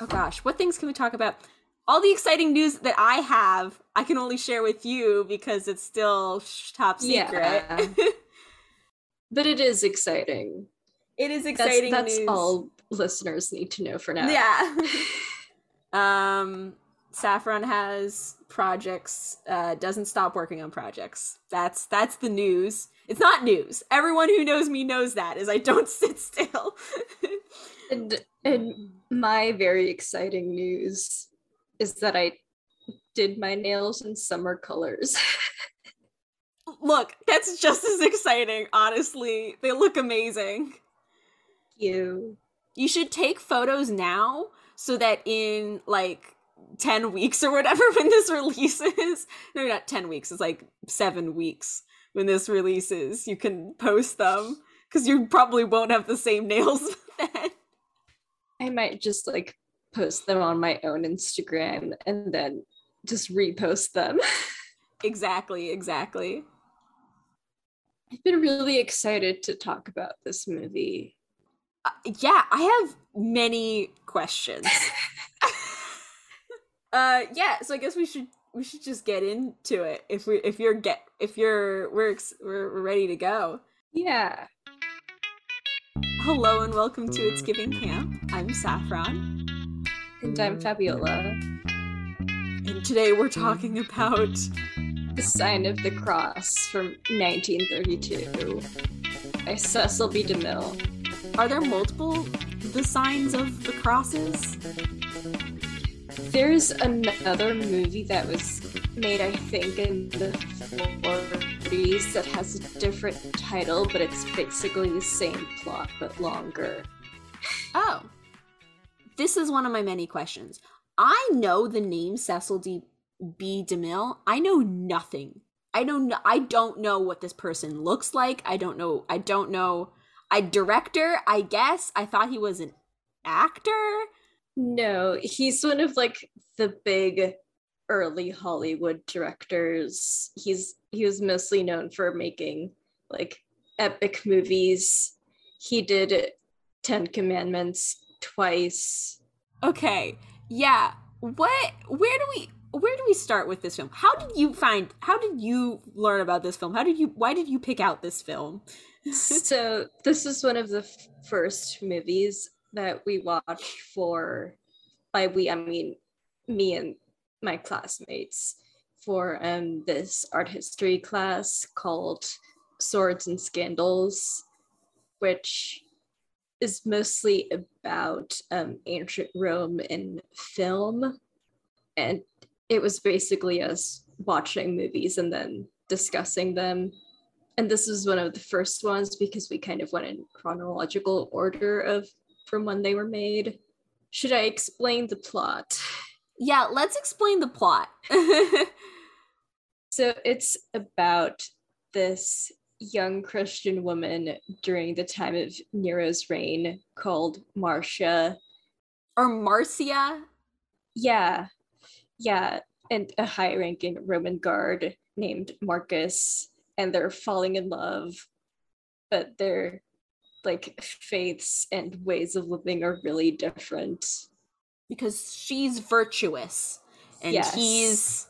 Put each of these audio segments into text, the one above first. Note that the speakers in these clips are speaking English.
Oh gosh, what things can we talk about? All the exciting news that I have, I can only share with you because it's still top secret. Yeah. but it is exciting. it is That's, exciting that's news. all listeners need to know for now. Yeah. um Saffron has projects, uh doesn't stop working on projects. That's that's the news. It's not news. Everyone who knows me knows that is I don't sit still. And, and my very exciting news is that I did my nails in summer colors. Look, that's just as exciting, honestly. They look amazing. you. You should take photos now so that in like 10 weeks or whatever when this releases, no, not 10 weeks, it's like seven weeks when this releases, you can post them because you probably won't have the same nails then. I might just like post them on my own Instagram and then just repost them. Exactly, exactly. I've been really excited to talk about this movie. Uh, yeah, I have many questions. uh yeah, so I guess we should we should just get into it if we if you're get if you're we're we're, we're ready to go. Yeah. Hello and welcome to It's Giving Camp. I'm Saffron, And I'm Fabiola. and today we're talking about The Sign of the Cross from 1932 by Cecil B. DeMille. are there multiple the signs of the crosses? There's another movie that was made, I think, in the 40s that has a different title, but it's basically the same plot but longer. Oh. This is one of my many questions. I know the name Cecil D. B. DeMille. I know nothing. I don't know I don't know what this person looks like. I don't know I don't know I director, I guess. I thought he was an actor. No, he's one of like the big early Hollywood directors. He's he was mostly known for making like epic movies. He did Ten Commandments twice. Okay. Yeah. What where do we where do we start with this film? How did you find how did you learn about this film? How did you why did you pick out this film? so this is one of the f- first movies that we watched for by we I mean me and my classmates for um this art history class called Swords and Scandals which is mostly about um, ancient Rome in film and it was basically us watching movies and then discussing them and this was one of the first ones because we kind of went in chronological order of from when they were made. Should I explain the plot? Yeah, let's explain the plot. So it's about this young Christian woman during the time of Nero's reign called Marcia. or Marcia. Yeah, yeah, and a high ranking Roman guard named Marcus, and they're falling in love, but their like faiths and ways of living are really different. Because she's virtuous and Yes. he's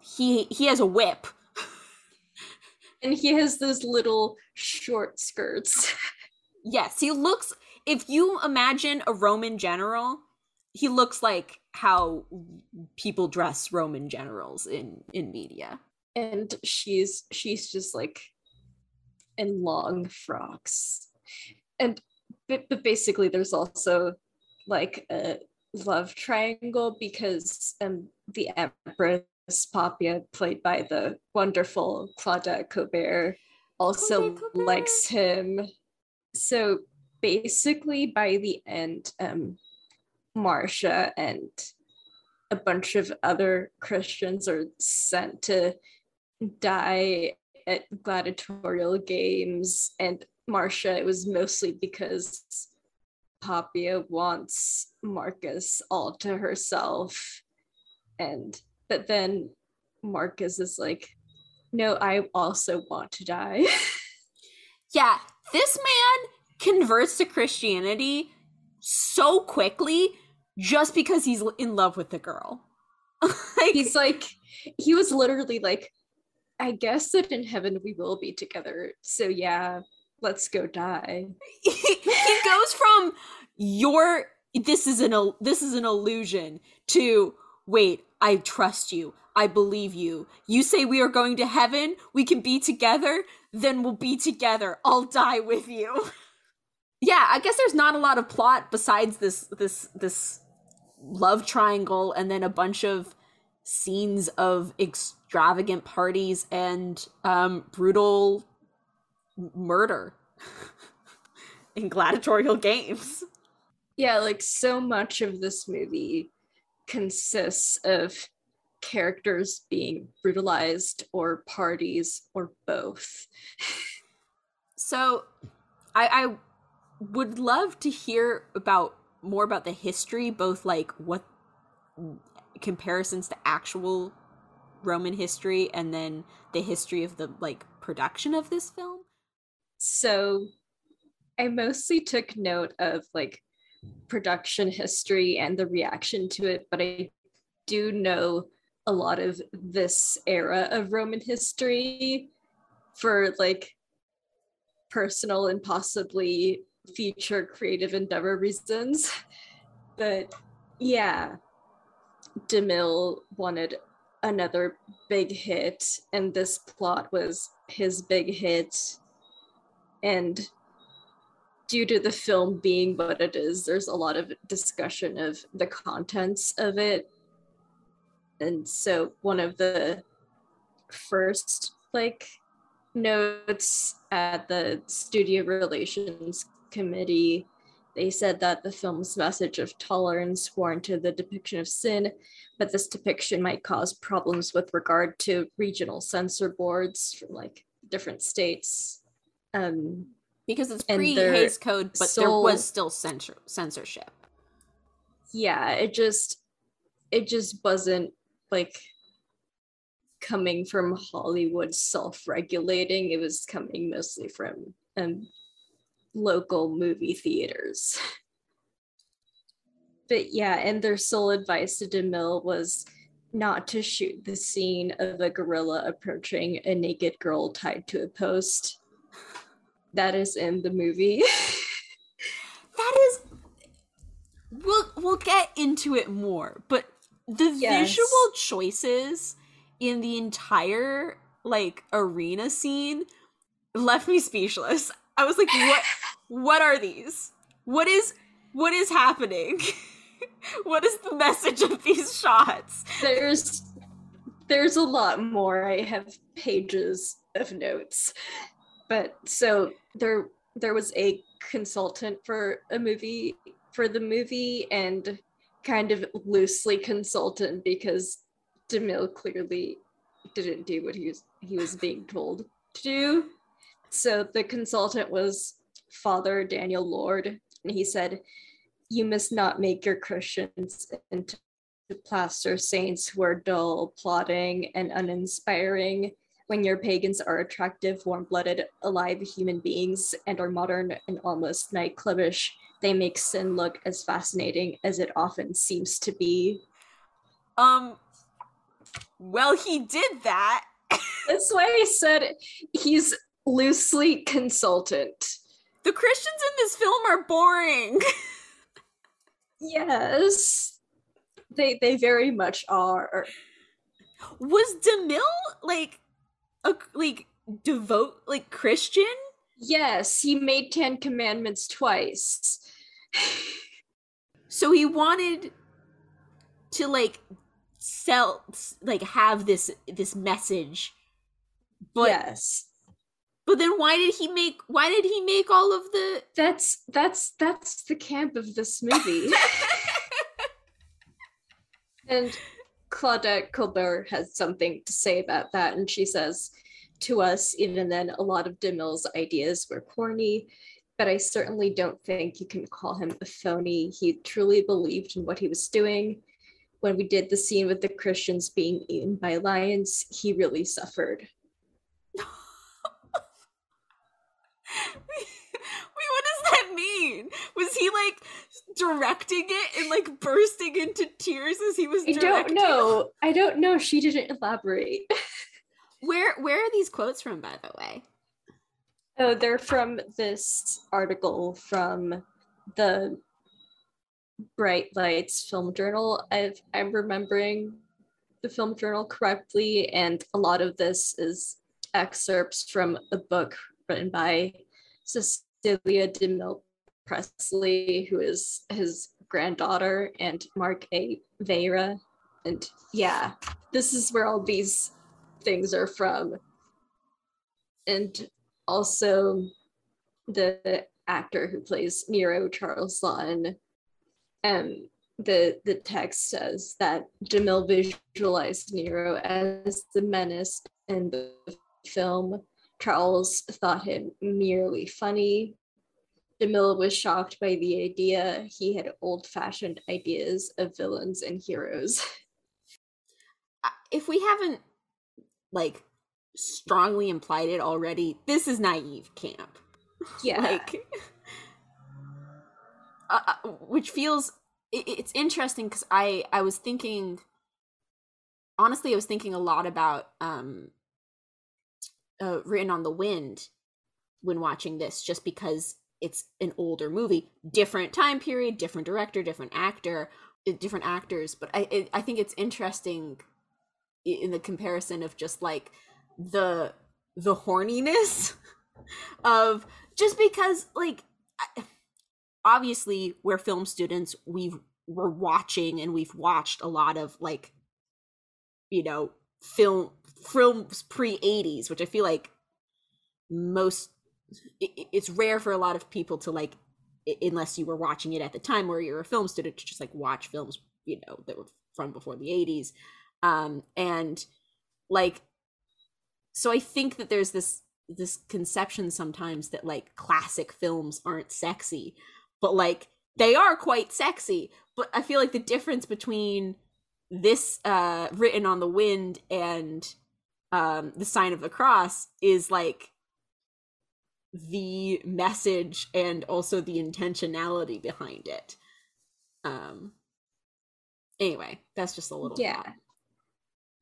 he he has a whip And he has those little short skirts. yes he looks if you imagine a roman general he looks like how people dress roman generals in in media and she's she's just like in long frocks and but, but basically there's also like a love triangle because um the empress Poppaea played by the wonderful Claudette Colbert also Colbert. likes him so basically by the end um Marcia and a bunch of other Christians are sent to die at gladiatorial games and Marcia it was mostly because Poppaea wants Marcus all to herself and but then Marcus is like no I also want to die yeah this man converts to christianity so quickly just because he's in love with the girl. like, he's like, he was literally like, I guess that in heaven we will be together. So yeah, let's go die. he goes from your this is an this is an illusion to wait, I trust you. I believe you. You say we are going to heaven, we can be together, then we'll be together. I'll die with you. yeah, I guess there's not a lot of plot besides this this this love triangle and then a bunch of scenes of extravagant parties and um brutal murder in gladiatorial games. Yeah, like so much of this movie consists of characters being brutalized or parties or both. so I, I would love to hear about more about the history, both like what comparisons to actual Roman history and then the history of the like production of this film. So I mostly took note of like production history and the reaction to it, but I do know a lot of this era of Roman history for like personal and possibly future creative endeavor reasons. But yeah, DeMille wanted another big hit, and this plot was his big hit. And due to the film being what it is, there's a lot of discussion of the contents of it. And so one of the first like notes at the studio relations committee they said that the film's message of tolerance warranted the depiction of sin, but this depiction might cause problems with regard to regional censor boards from like different states. Um, because it's pre Hays Code, but there was still censor- censorship. Yeah, it just it just wasn't like coming from Hollywood self-regulating. It was coming mostly from um, local movie theaters. but yeah, and their sole advice to DeMille was not to shoot the scene of a gorilla approaching a naked girl tied to a post that is in the movie. that is we'll we'll get into it more, but the yes. visual choices in the entire like arena scene left me speechless. I was like, what what are these? What is what is happening? what is the message of these shots? There's there's a lot more. I have pages of notes but so there there was a consultant for a movie for the movie and kind of loosely consultant because DeMille clearly didn't do what he was he was being told to do. So the consultant was Father Daniel Lord, and he said, "You must not make your Christians into plaster saints who are dull, plodding, and uninspiring when your pagans are attractive, warm blooded, alive human beings and are modern and almost nightclubbish, they make sin look as fascinating as it often seems to be. Um, well, he did that. That's why I said he's loosely consultant. The Christians in this film are boring. yes. They they very much are. Was DeMille like a like devote like Christian? Yes, he made 10 commandments twice. so he wanted to like sell like have this this message. But Yes. But then why did he make why did he make all of the That's that's that's the camp of this movie. and Claudette Colbert has something to say about that, and she says, to us, even then, a lot of DeMille's ideas were corny, but I certainly don't think you can call him a phony. He truly believed in what he was doing. When we did the scene with the Christians being eaten by lions, he really suffered. Wait, what does that mean? Was he like directing it and like bursting into tears as he was I don't know. I don't know. She didn't elaborate. Where where are these quotes from, by the way? Oh, they're from this article from the Bright Lights Film Journal. I've, I'm remembering the film journal correctly, and a lot of this is excerpts from a book written by Cecilia DeMille Presley, who is his granddaughter, and Mark A. Vieira. And yeah, this is where all these things are from. And also the actor who plays Nero, Charles Laughton, um, the the text says that DeMille visualized Nero as the menace in the film. Charles thought him merely funny. DeMille was shocked by the idea. He had old-fashioned ideas of villains and heroes. If we haven't like strongly implied it already, this is naive camp. Yeah. like uh, uh, which feels it, it's interesting because i i was thinking honestly i was thinking a lot about um uh, written on the wind when watching this just because it's an older movie different time period different director different actor uh, different actors but i it, i think it's interesting in the comparison of just like the the horniness of just because like obviously we're film students we've we're watching and we've watched a lot of like you know film films pre 80s which i feel like most i- i- it's rare for a lot of people to like unless you were watching it at the time where you're a film student to just like watch films you know that were from before the 80s um and like so i think that there's this this conception sometimes that like classic films aren't sexy but like they are quite sexy. But i feel like the difference between this uh written on the wind and um the sign of the cross is like the message and also the intentionality behind it um anyway that's just a little Yeah.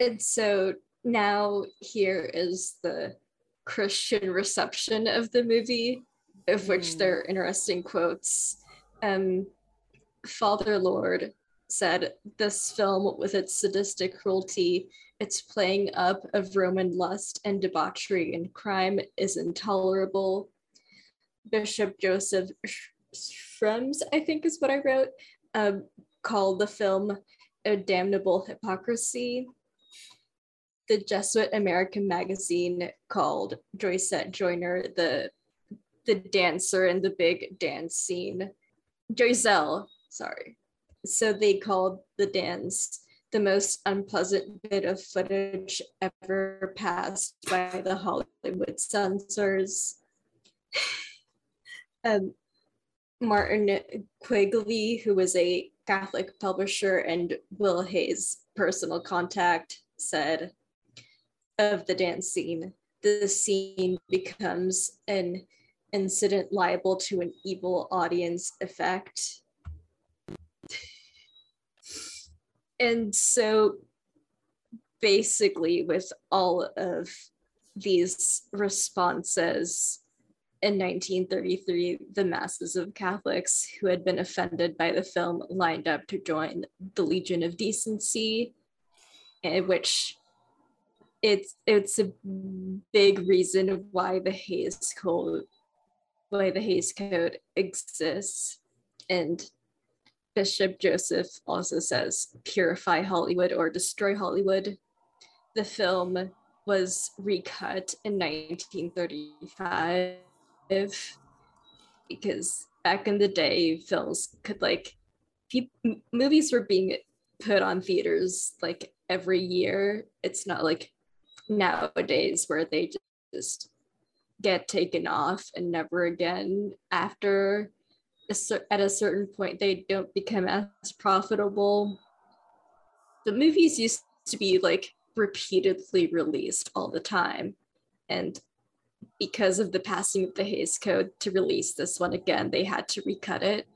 And so now here is the Christian reception of the movie, of which Mm. there are interesting quotes. Um, Father Lord said, This film, with its sadistic cruelty, its playing up of Roman lust and debauchery and crime, is intolerable. Bishop Joseph Sh- Schrems, I think is what I wrote, um, called the film a damnable hypocrisy the Jesuit American magazine called Joycette Joyner the the dancer in the big dance scene. Joyzelle, sorry. So they called the dance the most unpleasant bit of footage ever passed by the Hollywood censors. um, Martin Quigley, who was a Catholic publisher and Will Hays' personal contact, said of the dance scene, the scene becomes an incident liable to an evil audience effect. And so basically, with all of these responses in 1933, the masses of Catholics who had been offended by the film lined up to join the Legion of Decency, in which it's it's a big reason why the Hays Code why the Hays Code exists. And Bishop Joseph also says purify Hollywood or destroy Hollywood. The film was recut in 1935 because back in the day films could like m- movies were being put on theaters like every year it's not like nowadays where they just get taken off and never again after at a certain point they don't become as profitable the movies used to be like repeatedly released all the time and because of the passing of the Hays Code to release this one again, they had to recut it.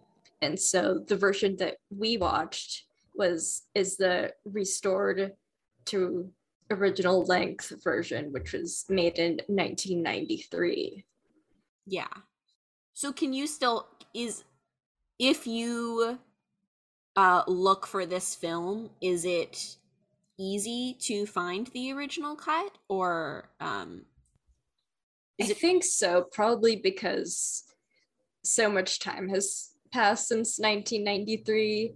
and so the version that we watched was is the restored to original length version, which was made in 1993. Yeah. So can you still is if you uh look for this film, is it easy to find the original cut or um I think so, probably because so much time has passed since 1993.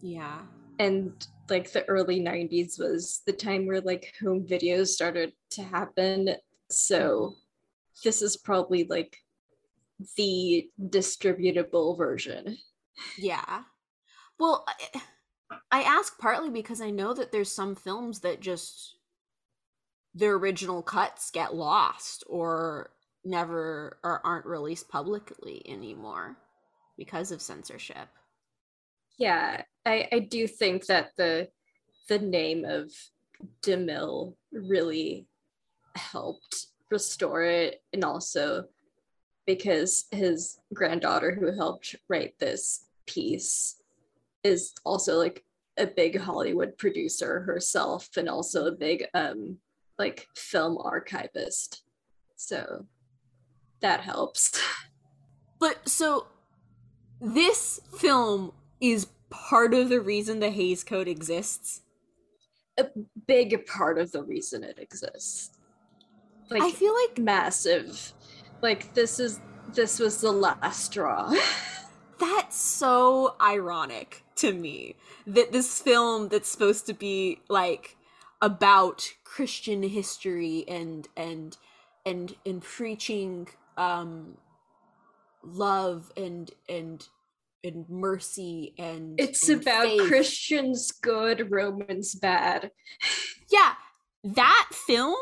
Yeah. And like the early 90s was the time where like home videos started to happen. So this is probably like the distributable version. Yeah. Well, I, I ask partly because I know that there's some films that just their original cuts get lost or never or aren't released publicly anymore because of censorship. Yeah, I, I do think that the the name of DeMille really helped restore it and also because his granddaughter who helped write this piece is also like a big Hollywood producer herself and also a big um like film archivist. So that helps. But so this film is part of the reason the Hays Code exists. A big part of the reason it exists. Like I feel like massive. Like this is this was the last straw. That's so ironic to me that this film that's supposed to be like about Christian history and and and and preaching um love and and and mercy and it's and about faith. Christians good, Romans bad. Yeah, that film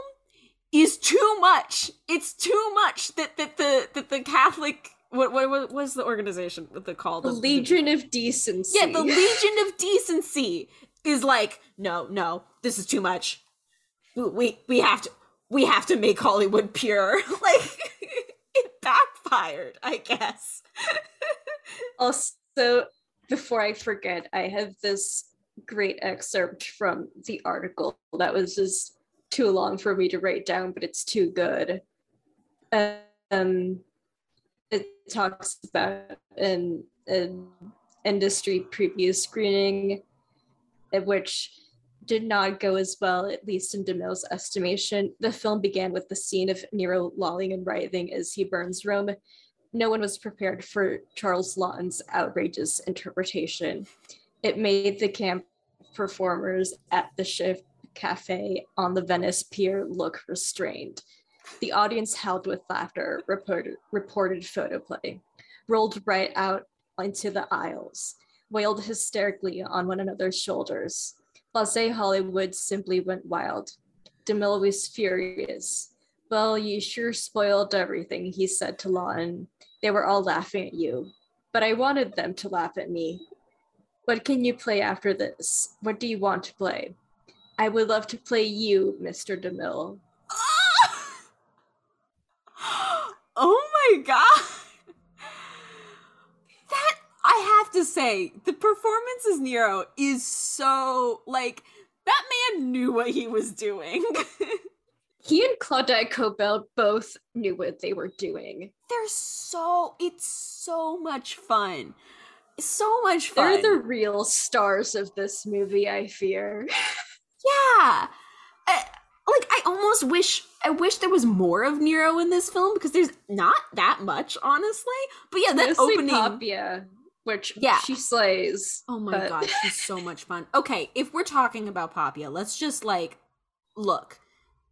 is too much. It's too much that that the that the Catholic what what, what was the organization what they called the Legion of Decency. Yeah, the Legion of Decency is like no no this is too much. We we have to we have to make Hollywood pure. like it backfired, I guess. also, before I forget, I have this great excerpt from the article that was just too long for me to write down, but it's too good. Um, it talks about an, an industry preview screening, which did not go as well, at least in DeMille's estimation. The film began with the scene of Nero lolling and writhing as he burns Rome. No one was prepared for Charles Laughton's outrageous interpretation. It made the camp performers at the Ship Cafe on the Venice Pier look restrained. The audience howled with laughter, reported, reported photoplay, rolled right out into the aisles, wailed hysterically on one another's shoulders. Blase Hollywood simply went wild. DeMille was furious. Well, you sure spoiled everything, he said to Laughton. They were all laughing at you, but I wanted them to laugh at me. What can you play after this? What do you want to play? I would love to play you, Mr. DeMille. oh my god. That I have to say, the performance as Nero is so like that man knew what he was doing. he and Claudette Colbert both knew what they were doing. They're so it's so much fun. So much fun. They're the real stars of this movie, I fear. yeah. I, like I almost wish I wish there was more of Nero in this film because there's not that much, honestly. But yeah, that Mostly opening Poppaea, which yeah. she slays. Oh my but... god, she's so much fun. Okay, if we're talking about Poppaea, let's just like look.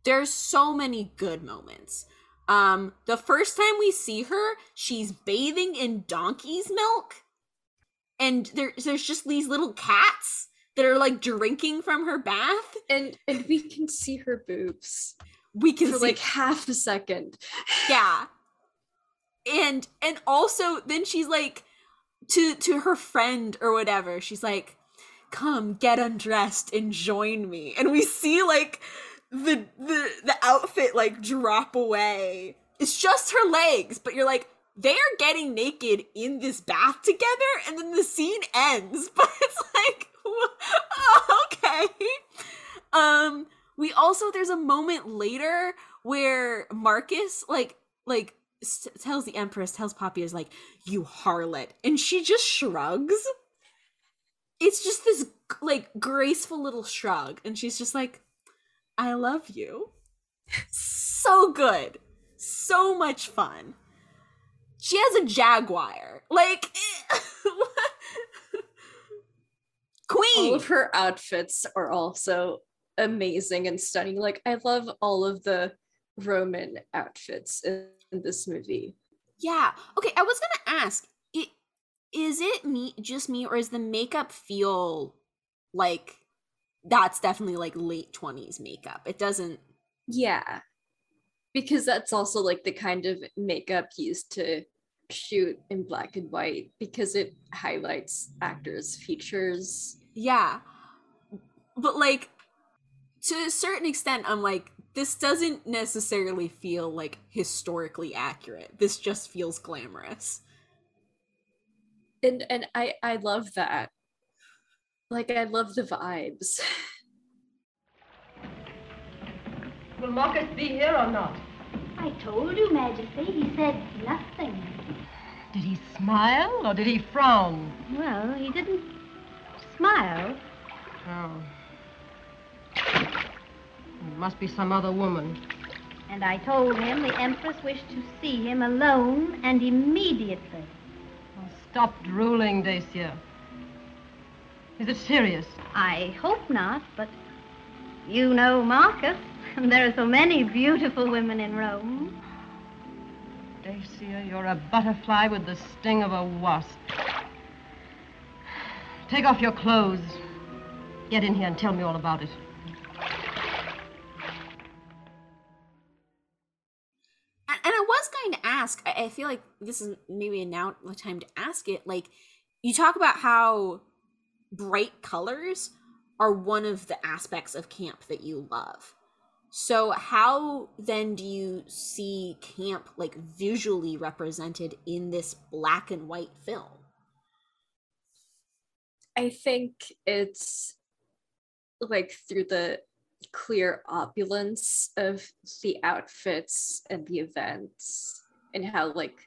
There's so many good moments. Um, the first time we see her, she's bathing in donkey's milk, and there, there's just these little cats that are like drinking from her bath, and and we can see her boobs. We can for see like half a second. Yeah, and and also then she's like to to her friend or whatever. She's like, "Come get undressed and join me," and we see like the the the outfit like drop away. It's just her legs, but you're like, they are getting naked in this bath together and then the scene ends but it's like okay. Um we also there's a moment later where marcus like like s- tells the empress tells poppy is like you harlot and she just shrugs. It's just this like graceful little shrug and she's just like i love you. So good. So much fun. She has a jaguar. Like queen all of her outfits are also amazing and stunning. Like I love all of the Roman outfits in, in this movie. Yeah. Okay, I was gonna ask, it is it me just me or is the makeup feel like that's definitely like late twenties makeup? It doesn't Yeah. Because that's also like the kind of makeup used to shoot in black and white because it highlights actors' features. yeah. But like to a certain extent, I'm like, this doesn't necessarily feel like historically accurate. This just feels glamorous. And and I I love that. Like I love the vibes. Will Marcus be here or not? I told you, Majesty. He said nothing. Did he smile or did he frown? Well, he didn't smile. Oh. It must be some other woman. And I told him the Empress wished to see him alone and immediately. Oh, stop drooling, Dacia. Is it serious? I hope not, but you know Marcus. And there are so many beautiful women in Rome. Dacia, you're a butterfly with the sting of a wasp. Take off your clothes. Get in here and tell me all about it. And, and I was going to ask, I, I feel like this is maybe a now the time to ask it. Like, you talk about how bright colors are one of the aspects of camp that you love. So, how then do you see camp like visually represented in this black and white film? I think it's like through the clear opulence of the outfits and the events and how like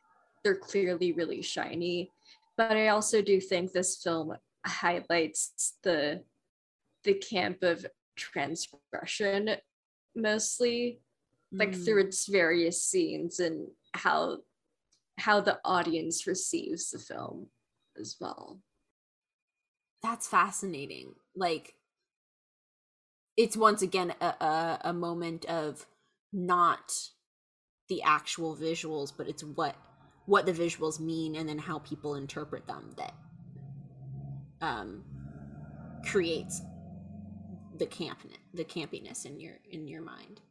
they're clearly really shiny but i also do think this film highlights the the camp of transgression mostly like Mm. through its various scenes and how how the audience receives the film as well that's fascinating like it's once again a, a, a moment of not the actual visuals but it's what what the visuals mean and then how people interpret them that um creates the camp the campiness in your in your mind.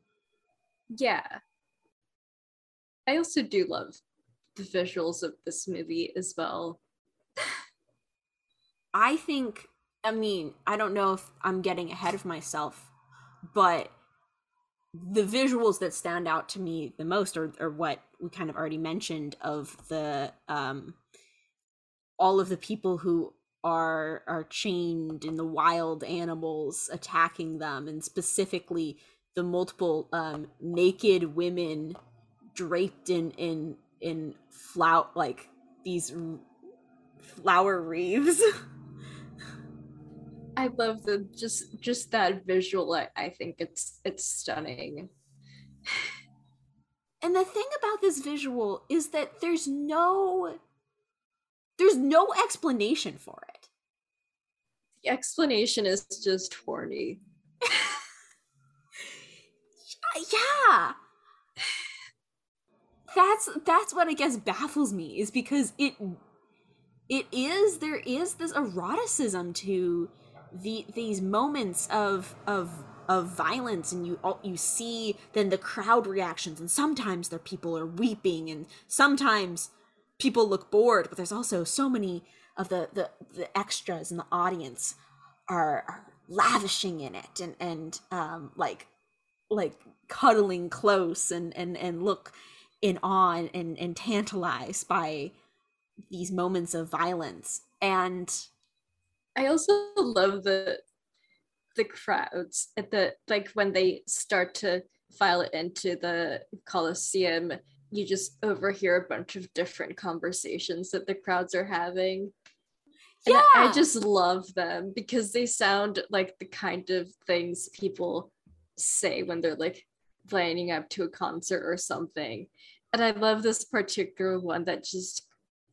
Yeah. I also do love the visuals of this movie as well. I think, I mean, I don't know if I'm getting ahead of myself, but the visuals that stand out to me the most are, are what we kind of already mentioned of the um all of the people who are are chained and the wild animals attacking them and specifically the multiple um naked women draped in in in flout like these flower wreaths. I love the just just that visual i, I think it's it's stunning. And the thing about this visual is that there's no there's no explanation for it. the explanation is just horny Yeah. That's that's what I guess baffles me is because it it is there is this eroticism to the these moments of of of violence and you all you see then the crowd reactions and sometimes their people are weeping and sometimes people look bored but there's also so many of the the, the extras in the audience are, are lavishing in it and and um like like cuddling close and and and look in awe and, and tantalized by these moments of violence. And I also love the the crowds at the like when they start to file it into the Coliseum, you just overhear a bunch of different conversations that the crowds are having. And yeah I just love them because they sound like the kind of things people say when they're like lining up to a concert or something. And I love this particular one that just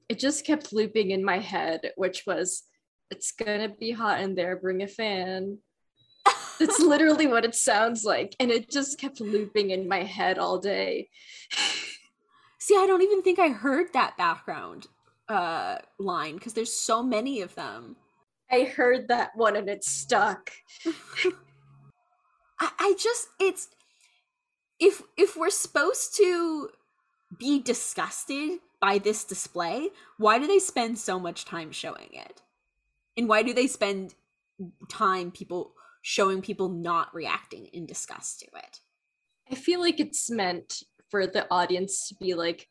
it just kept looping in my head, which was it's gonna be hot in there, bring a fan. That's literally what it sounds like. And it just kept looping in my head all day. see i don't even think i heard that background uh line because there's so many of them. I heard that one and it stuck. I, I just it's if if we're supposed to be disgusted by this display why do they spend so much time showing it? And why do they spend time people showing people not reacting in disgust to it? I feel like it's meant for the audience to be like,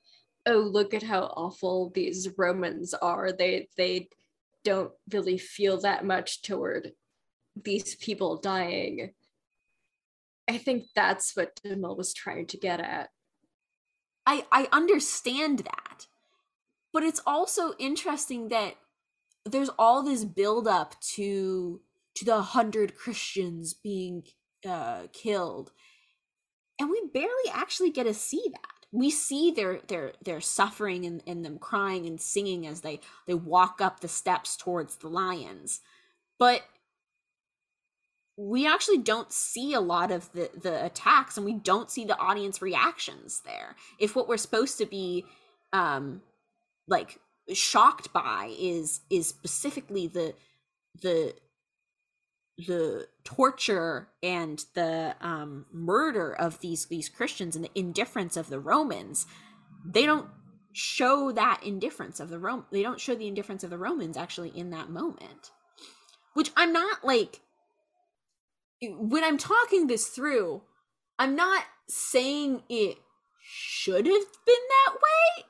oh, look at how awful these Romans are. They they don't really feel that much toward these people dying. I think that's what DeMille was trying to get at. I I understand that. But it's also interesting that there's all this build up to to the hundred Christians being uh killed. And we barely actually get to see that. We see their their their suffering and, and them crying and singing as they they walk up the steps towards the lions. But we actually don't see a lot of the the attacks and we don't see the audience reactions there if what we're supposed to be um like shocked by is is specifically the the the torture and the um murder of these these christians and the indifference of the romans they don't show that indifference of the Rome. they don't show the indifference of the romans actually in that moment which i'm not like when I'm talking this through, I'm not saying it should have been that way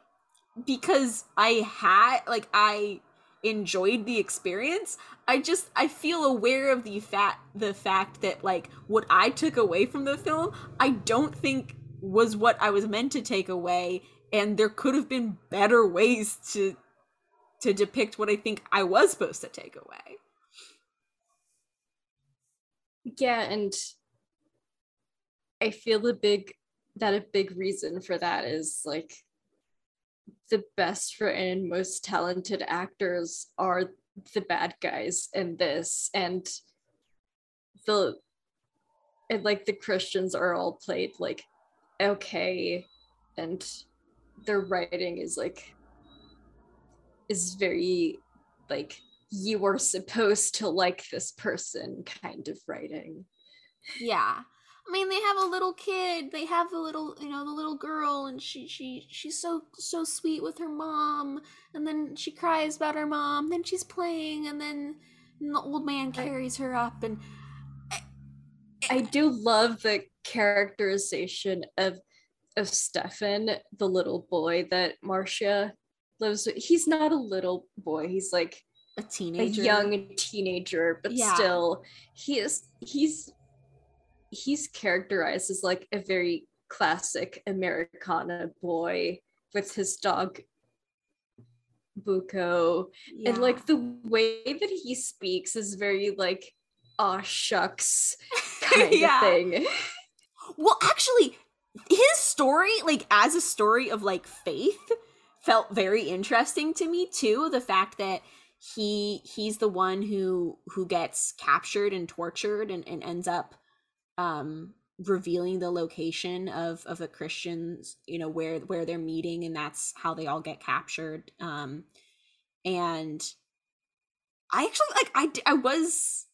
because I had like I enjoyed the experience. I just I feel aware of the fact the fact that like what I took away from the film, I don't think was what I was meant to take away and there could have been better ways to to depict what I think I was supposed to take away. Yeah, and I feel a big that a big reason for that is like the best written most talented actors are the bad guys in this and the and like the christians are all played like okay and their writing is like is very like you are supposed to like this person kind of writing Yeah. I mean, they have a little kid. They have the little, you know, the little girl, and she, she, she's so, so sweet with her mom. And then she cries about her mom. Then she's playing, and then the old man carries her up, and I do love the characterization of of Stefan, the little boy that Marcia lives with. He's not a little boy. He's like a teenager, a young teenager, but Yeah. still he is he's he's characterized as like a very classic Americana boy with his dog Buko. And like the way that he speaks is very like aw shucks kind Yeah. of thing. Well, actually, his story, like as a story of like faith, felt very interesting to me too. The fact that he he's the one who who gets captured and tortured and, and ends up um revealing the location of of the Christians, you know, where where they're meeting and that's how they all get captured. Um and I actually like i i was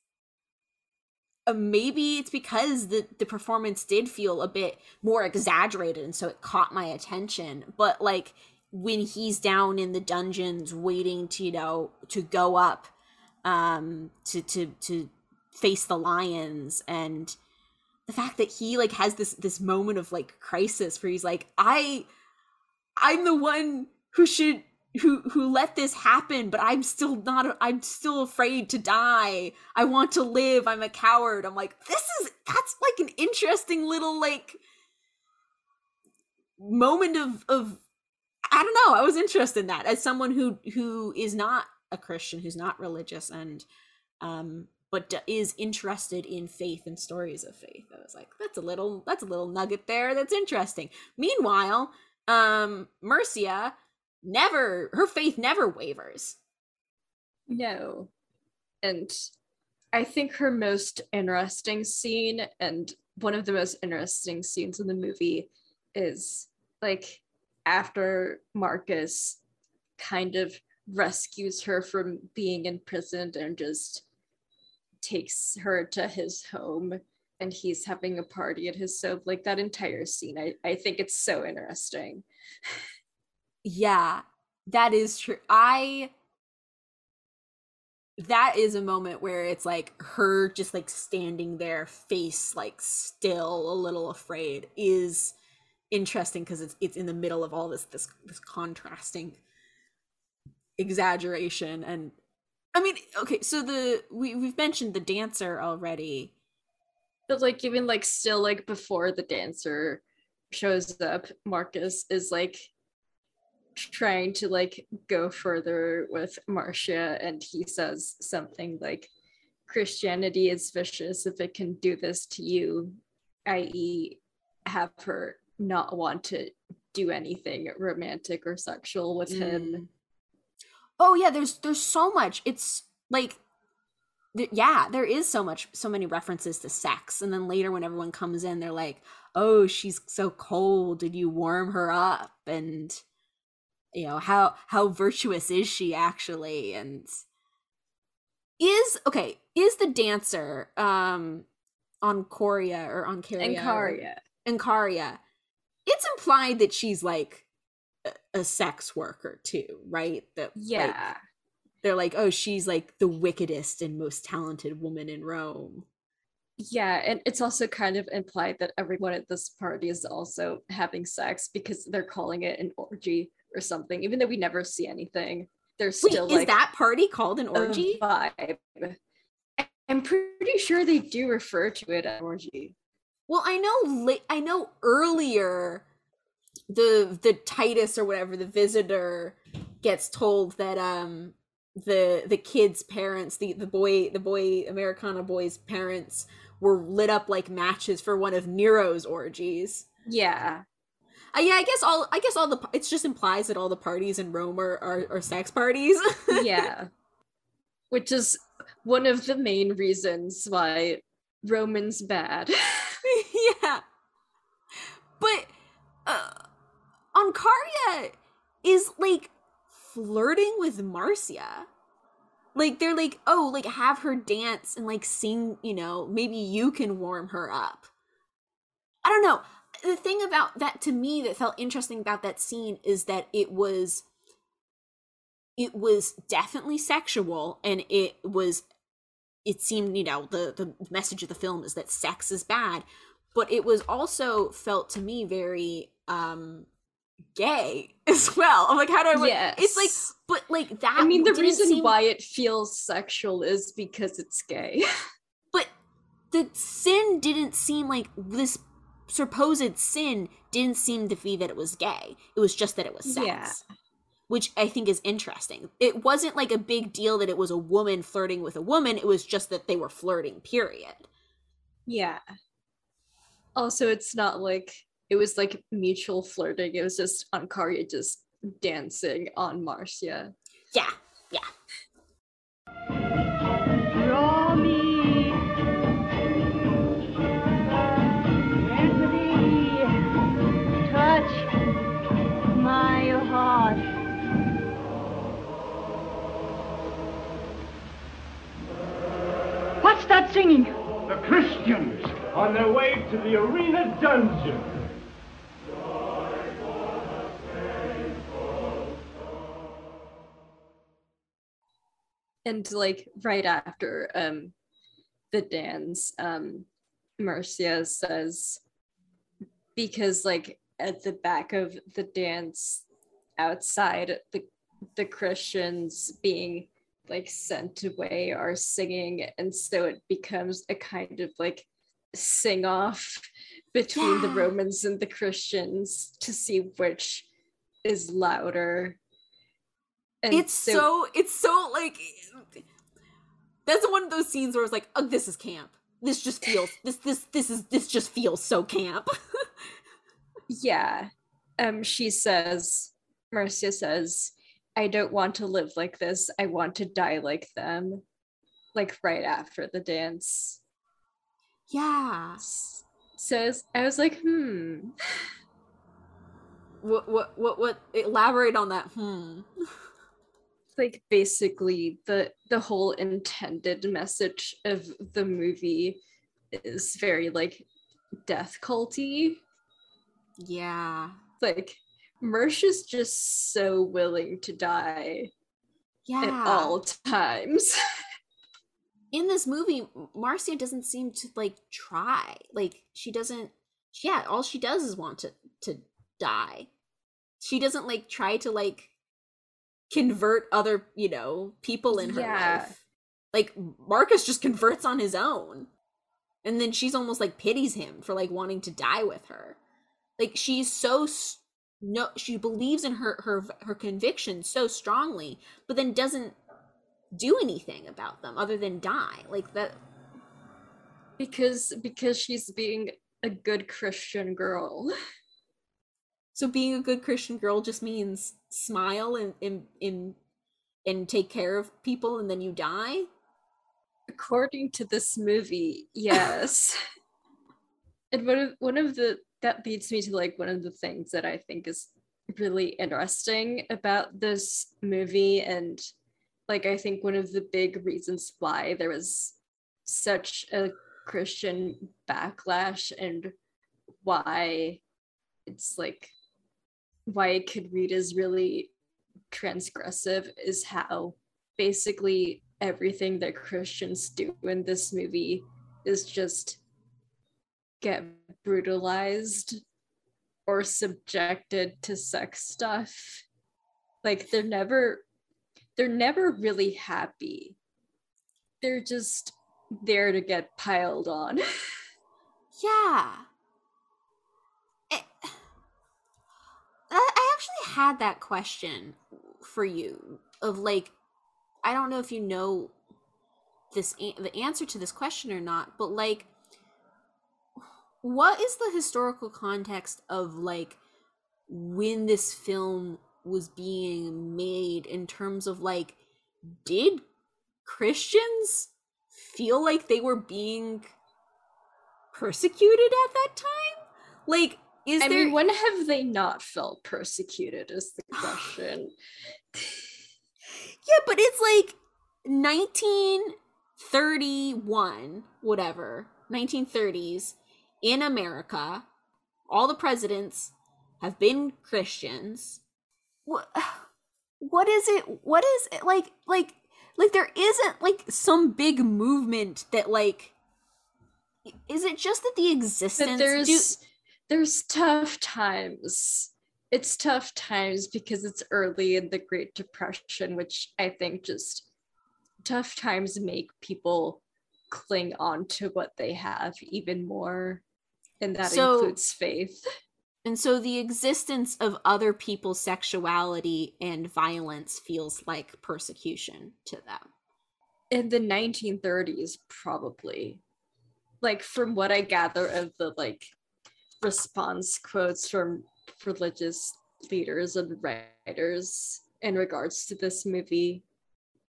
uh, maybe it's because the the performance did feel a bit more exaggerated and so it caught my attention but like when he's down in the dungeons waiting to you know to go up um to to to face the lions and the fact that he like has this this moment of like crisis where he's like i I'm the one who should who who let this happen but i'm still not i'm still afraid to die. I want to live. I'm a coward. I'm like this is that's like an interesting little like moment of of i don't know. I was interested in that. As someone who who is not a christian who's not religious and um but is interested in faith and stories of faith. I was like that's a little that's a little nugget there. That's interesting. Meanwhile um mercia never her faith never wavers. No. And I think her most interesting scene and one of the most interesting scenes in the movie is like after Marcus kind of rescues her from being imprisoned and just takes her to his home and he's having a party at his so like that entire scene I, I think it's so interesting. Yeah that is true. I that is a moment where it's like her just like standing there face like still a little afraid is interesting because it's it's in the middle of all this this this contrasting exaggeration and i mean okay so the we we've mentioned the dancer already. But like even like still like before the dancer shows up marcus is like trying to like go further with mercia and he says something like christianity is vicious. If it can do this to you i.e have her not want to do anything romantic or sexual with him mm. Oh yeah there's there's so much. It's like th- yeah there is so much so many references to sex. And then later when everyone comes in they're like oh she's so cold. Did you warm her up? And you know how how virtuous is she actually? And is okay is the dancer um on Korea or on Karia and. Ancaria, it's implied that she's like a, sex worker too, right? That like, Yeah. they're like, oh, she's like the wickedest and most talented woman in Rome. Yeah, and it's also kind of implied that everyone at this party is also having sex because they're calling it an orgy or something, even though we never see anything. There's Wait, still is like that party called an orgy? vibe. I'm pretty sure they do refer to it as an orgy. Well, I know late. I know earlier, the the Titus or whatever the visitor gets told that um the the kid's parents the the boy the boy Americana boy's parents were lit up like matches for one of Nero's orgies. Yeah. Uh, yeah, I guess all I guess all the it's just implies that all the parties in Rome are are, are sex parties. Yeah. Which is one of the main reasons why Roman's bad. yeah. But uh Ancaria is like flirting with Mercia. Like they're like, "Oh, like have her dance and like sing, you know, maybe you can warm her up." I don't know. The thing about that to me that felt interesting about that scene is that it was it was definitely sexual and it was it seemed you know the the message of the film is that sex is bad but it was also felt to me very um gay as well i'm like how do i yes. it's like but like that I mean, the reason seem- why it feels sexual is because it's gay. but the sin didn't seem like this supposed sin didn't seem to be that it was gay it was just that it was sex Yeah. which i think is interesting it wasn't like a big deal that it was a woman flirting with a woman it was just that they were flirting period Yeah. Also, it's not like it was like mutual flirting. It was just Ancaria just dancing on Mercia. yeah yeah Draw me. Gently touch my heart. What's that singing? The Christians on their way to the arena dungeon. And like right after um the dance, um Mercia says because like at the back of the dance outside the the Christians being like sent away are singing and so it becomes a kind of like sing off between the Romans and the Christians to see which is louder. And it's so, it's so like that's one of those scenes where it's like, oh, this is camp. This just feels this this this is this just feels so camp. yeah. Um she says Mercia says, I don't want to live like this. I want to die like them. Like right after the dance. yeah. Says So I was like, hmm. What what what what elaborate on that? Hmm. like basically the the whole intended message of the movie is very like death culty Yeah. like Mersh is just so willing to die Yeah. at all times in this movie, Mercia doesn't seem to like try. Like she doesn't. Yeah, all she does is want to to die. She doesn't like try to like convert other you know people in her Yeah. life. Like Marcus just converts on his own, and then she's almost like pities him for like wanting to die with her. Like she's so no, she believes in her her her convictions so strongly, but then doesn't do anything about them other than die like that because because she's being a good christian girl so being a good christian girl just means smile and and and, and take care of people and then you die? According to this movie yes. And one of one of the that leads me to like one of the things that i think is really interesting about this movie and like i think one of the big reasons why there was such a christian backlash and why it's like why could read as really transgressive is how basically everything that Christians do in this movie is just get brutalized or subjected to sex stuff. Like they're never they're never really happy. They're just there to get piled on. yeah I actually had that question for you of like I don't know if you know this the answer to this question or not, but like what is the historical context of like when this film was being made in terms of like did Christians feel like they were being persecuted at that time? Like is I there mean, when have they not felt persecuted is the question. Yeah, but it's like 1931, whatever, 1930s in America. All the presidents have been Christians. What what is it? What is it like like like there isn't like some big movement that like is it just that the existence but do- there's tough times. It's tough times because it's early in the great depression which i think just tough times make people cling on to what they have even more and that So- includes faith. And so the existence of other people's sexuality and violence feels like persecution to them. in the 1930s probably. Like from what i gather of the like response quotes from religious leaders and writers in regards to this movie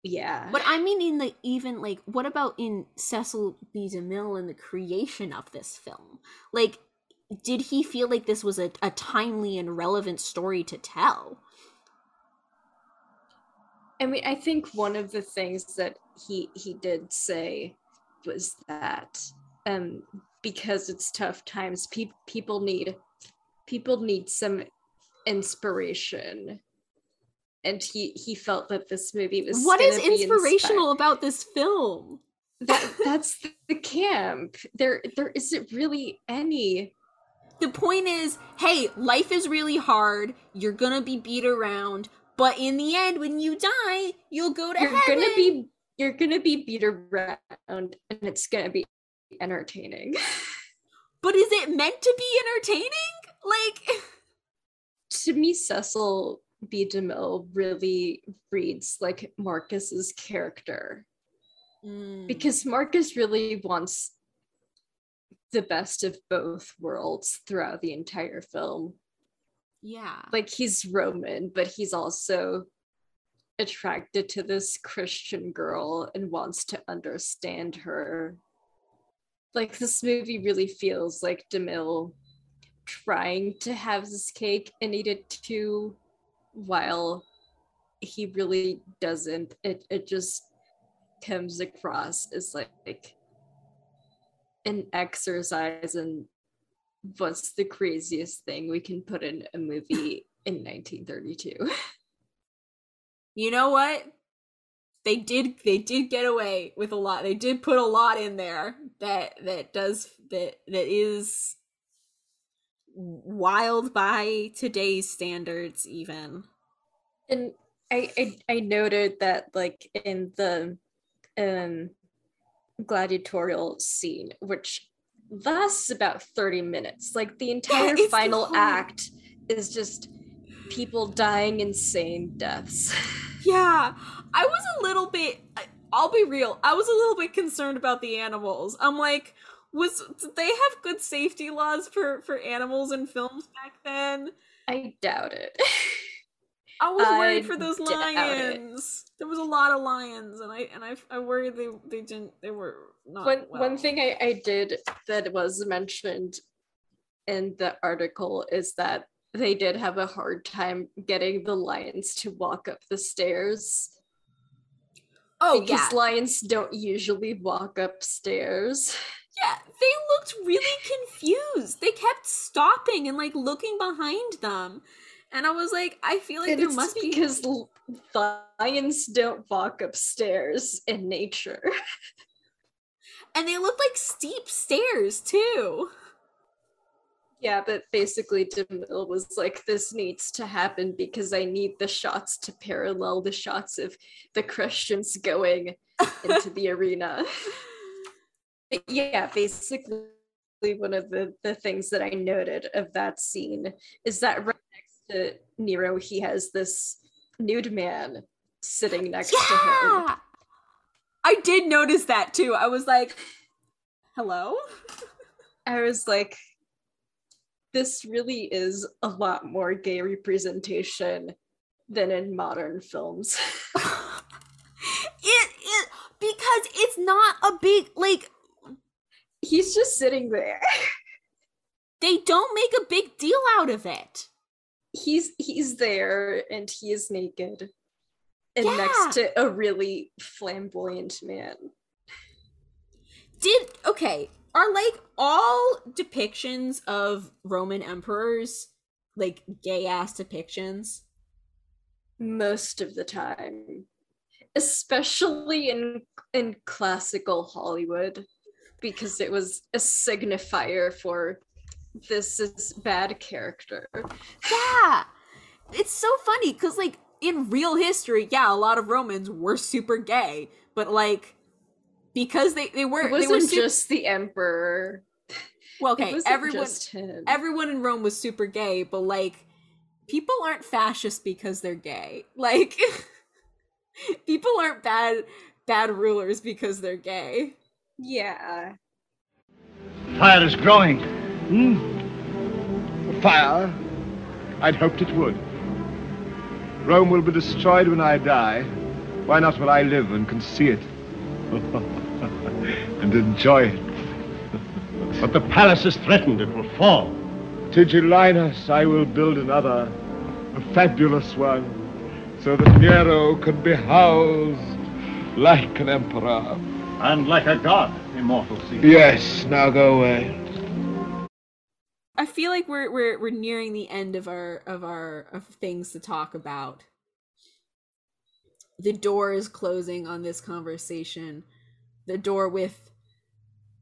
yeah But I mean in the even like what about in Cecil B. DeMille and the creation of this film? Like did he feel like this was a, a timely and relevant story to tell? I mean, I think one of the things that he he did say was that um because it's tough times, pe- people need people need some inspiration. And he he felt that this movie was What is inspirational about this film? That that's the camp. There there isn't really any the point is, hey, life is really hard. You're gonna be beat around, but in the end, when you die, you'll go to You're heaven. gonna be you're gonna be beat around and it's gonna be entertaining. But is it meant to be entertaining? Like, to me, Cecil B. DeMille really reads like Marcus's character Mm. because Marcus really wants the best of both worlds throughout the entire film. yeah, Like he's Roman, but he's also attracted to this Christian girl and wants to understand her. Like this movie really feels like DeMille trying to have his cake and eat it too, while he really doesn't. It it just comes across as like, like an exercise in what's the craziest thing we can put in a movie in 1932. you know what? They did. They did get away with a lot. They did put a lot in there that that does that that is wild by today's standards. Even and I, I I noted that like in the um gladiatorial scene, which lasts about 30 minutes, like the entire it's final long. act is just people dying insane deaths. Yeah, I was a little bit. I'll be real. I was a little bit concerned about the animals. I'm like, was did they have good safety laws for for animals in films back then? I doubt it. I was worried I for those lions. There was a lot of lions, and I and I I worried they they didn't they were not one well. one thing I, I did that was mentioned in the article is that they did have a hard time getting the lions to walk up the stairs Oh because yeah, lions don't usually walk upstairs. yeah. They looked really confused. They kept stopping and like looking behind them, and I was like, I feel like And there must be because lions don't walk upstairs in nature. and they looked like steep stairs too. Yeah, but basically DeMille was like, this needs to happen because I need the shots to parallel the shots of the Christians going into the arena. But yeah, basically one of the, the things that I noted of that scene is that right next to Nero, he has this nude man sitting next to him. Yeah, I did notice that too. I was like, "Hello." I was like, this really is a lot more gay representation than in modern films. it it because it's not a big like He's just sitting there. they don't make a big deal out of it. He's he's there and he is naked. And Yeah. next to a really flamboyant man. Did okay, are like all depictions of Roman emperors like gay ass depictions? most of the time especially in in classical hollywood because it was a signifier for this is bad character Yeah. It's so funny cuz like in real history, yeah, a lot of Romans were super gay, but like because they they were it they were wasn't super, just the emperor well it okay, everyone just him everyone in Rome was super gay, but like people aren't fascist because they're gay. Like people aren't bad bad rulers because they're gay. yeah Fire is growing. Hmm? Fire? I'd hoped it would. Rome will be destroyed when I die. Why not when I live and can see it? and enjoy it. But the palace is threatened. It will fall. Tigellinus, I will build another, a fabulous one, so that Nero can be housed like an emperor. And like a god, immortal Caesar. Yes, now go away. I feel like we're we're we're nearing the end of our of our of things to talk about. The door is closing on this conversation. The door with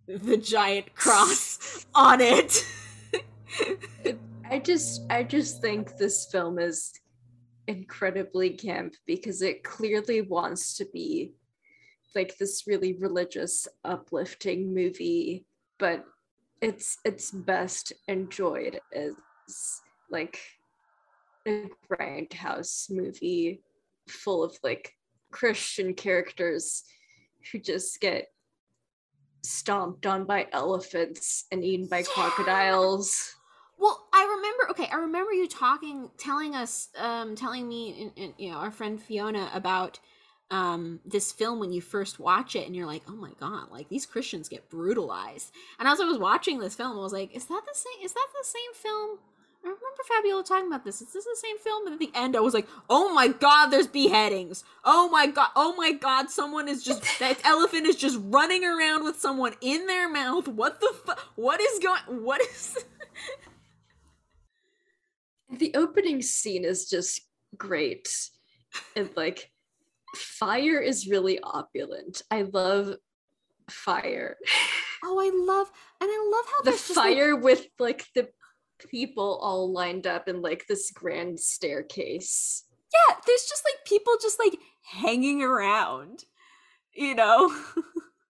the giant cross on it. I just I just think this film is incredibly camp because it clearly wants to be like this really religious uplifting movie but it's it's best enjoyed as like a grindhouse movie full of like christian characters who just get stomped on by elephants and eaten by crocodiles Well, I remember. Okay, I remember you talking, telling us, um, telling me, you know, our friend Fiona about um this film when you first watch it, and you're like, oh my god, like these Christians get brutalized. And as I was watching this film, I was like, is that the same? Is that the same film? I remember Fabiola talking about this. Is this the same film? And at the end, I was like, oh my god, there's beheadings. Oh my god, oh my god, someone is just that elephant is just running around with someone in their mouth. What the fu- What is going? What is? the opening scene is just great and like fire is really opulent i love fire Oh, I love, and I love how the just, like- fire with like the people all lined up in like this grand staircase yeah, there's just like people just like hanging around, you know.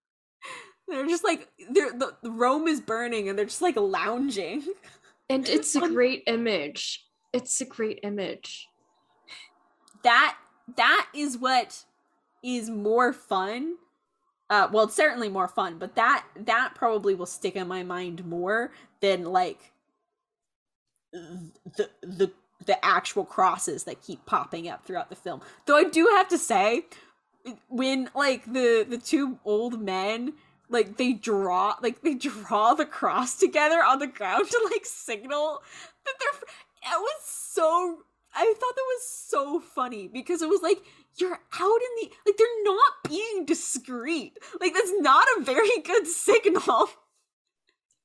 they're just like they're the, Rome is burning and they're just like lounging. and it's a great image it's a great image That that is what is more fun. Uh, well, it's certainly more fun, but that that probably will stick in my mind more than like the the the actual crosses that keep popping up throughout the film. Though I do have to say, when like the the two old men like they draw like they draw the cross together on the ground to like signal that they're it was so I thought that was so funny because it was like you're out in the like they're not being discreet. Like that's not a very good signal.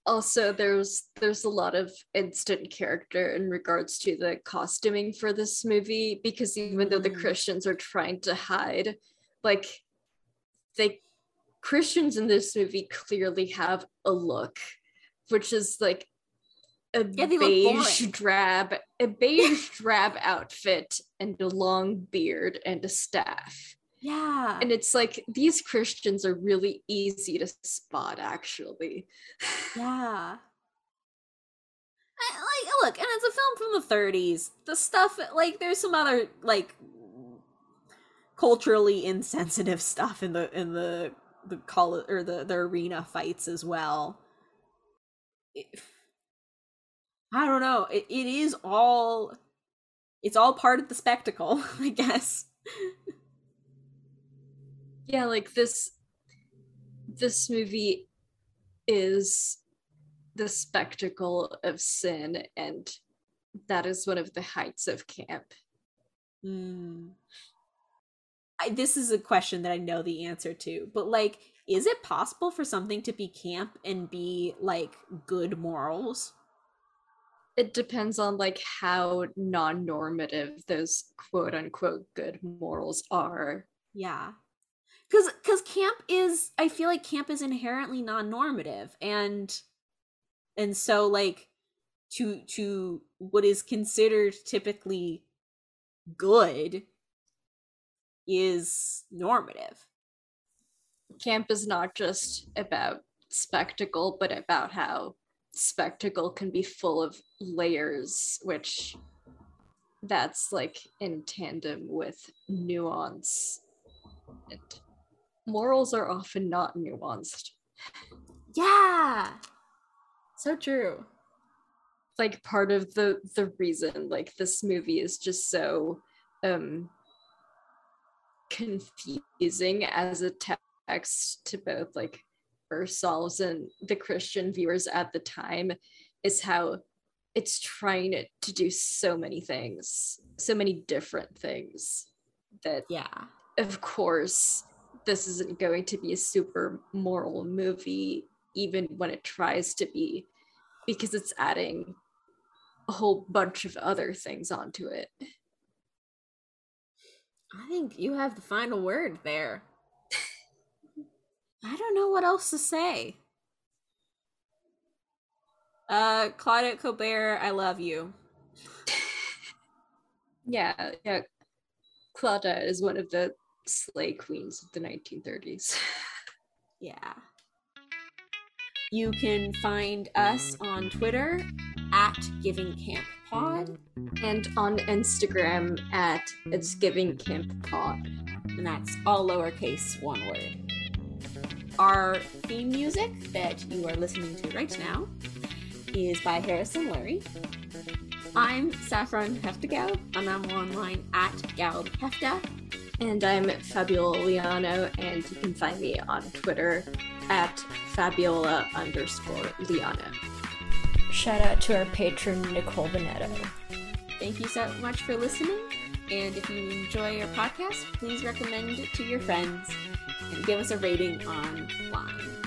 also there's there's a lot of instant character in regards to the costuming for this movie because even though the Mm. christians are trying to hide like they christians in this movie clearly have a look which is like a Yeah, beige drab a beige drab outfit and a long beard and a staff Yeah. and it's like these christians are really easy to spot actually Yeah. I, like look, and it's a film from the 30s. The stuff like there's some other like culturally insensitive stuff in the in the the call or the the arena fights as well. It- I don't know. It, it is all it's all part of the spectacle, I guess. Yeah like this this movie is the spectacle of sin and that is one of the heights of camp Mm. I, this is a question that I know the answer to, but like, is it possible for something to be camp and be like good morals? it depends on like how non-normative those quote unquote good morals are Yeah. Cuz cuz camp is I feel like camp is inherently non-normative and and so like to to what is considered typically good is normative. camp is not just about spectacle but about how spectacle can be full of layers which that's like in tandem with nuance and morals are often not nuanced Yeah. So true. like part of the the reason like this movie is just so um confusing as a text to both like ourselves and the christian viewers at the time is how it's trying to, to do so many things so many different things that Yeah. of course this isn't going to be a super moral movie even when it tries to be because it's adding a whole bunch of other things onto it I think you have the final word there. I don't know what else to say. Uh, Claudette Colbert, I love you. Yeah, yeah. Claudette is one of the slay queens of the 1930s. Yeah. You can find us on Twitter at Giving Camp Pod, and on Instagram at It's Giving Camp Pod. and that's all lowercase, one word. Our theme music that you are listening to right now is by Harrison Lurie. I'm Saffron Heftegeld, and I'm online at Gald Hefta. And I'm Fabiola Liano, and you can find me on Twitter at Fabiola underscore Liano. Shout out to our patron, Nicole Veneto. Thank you so much for listening. And if you enjoy our podcast, please recommend it to your friends and give us a rating online.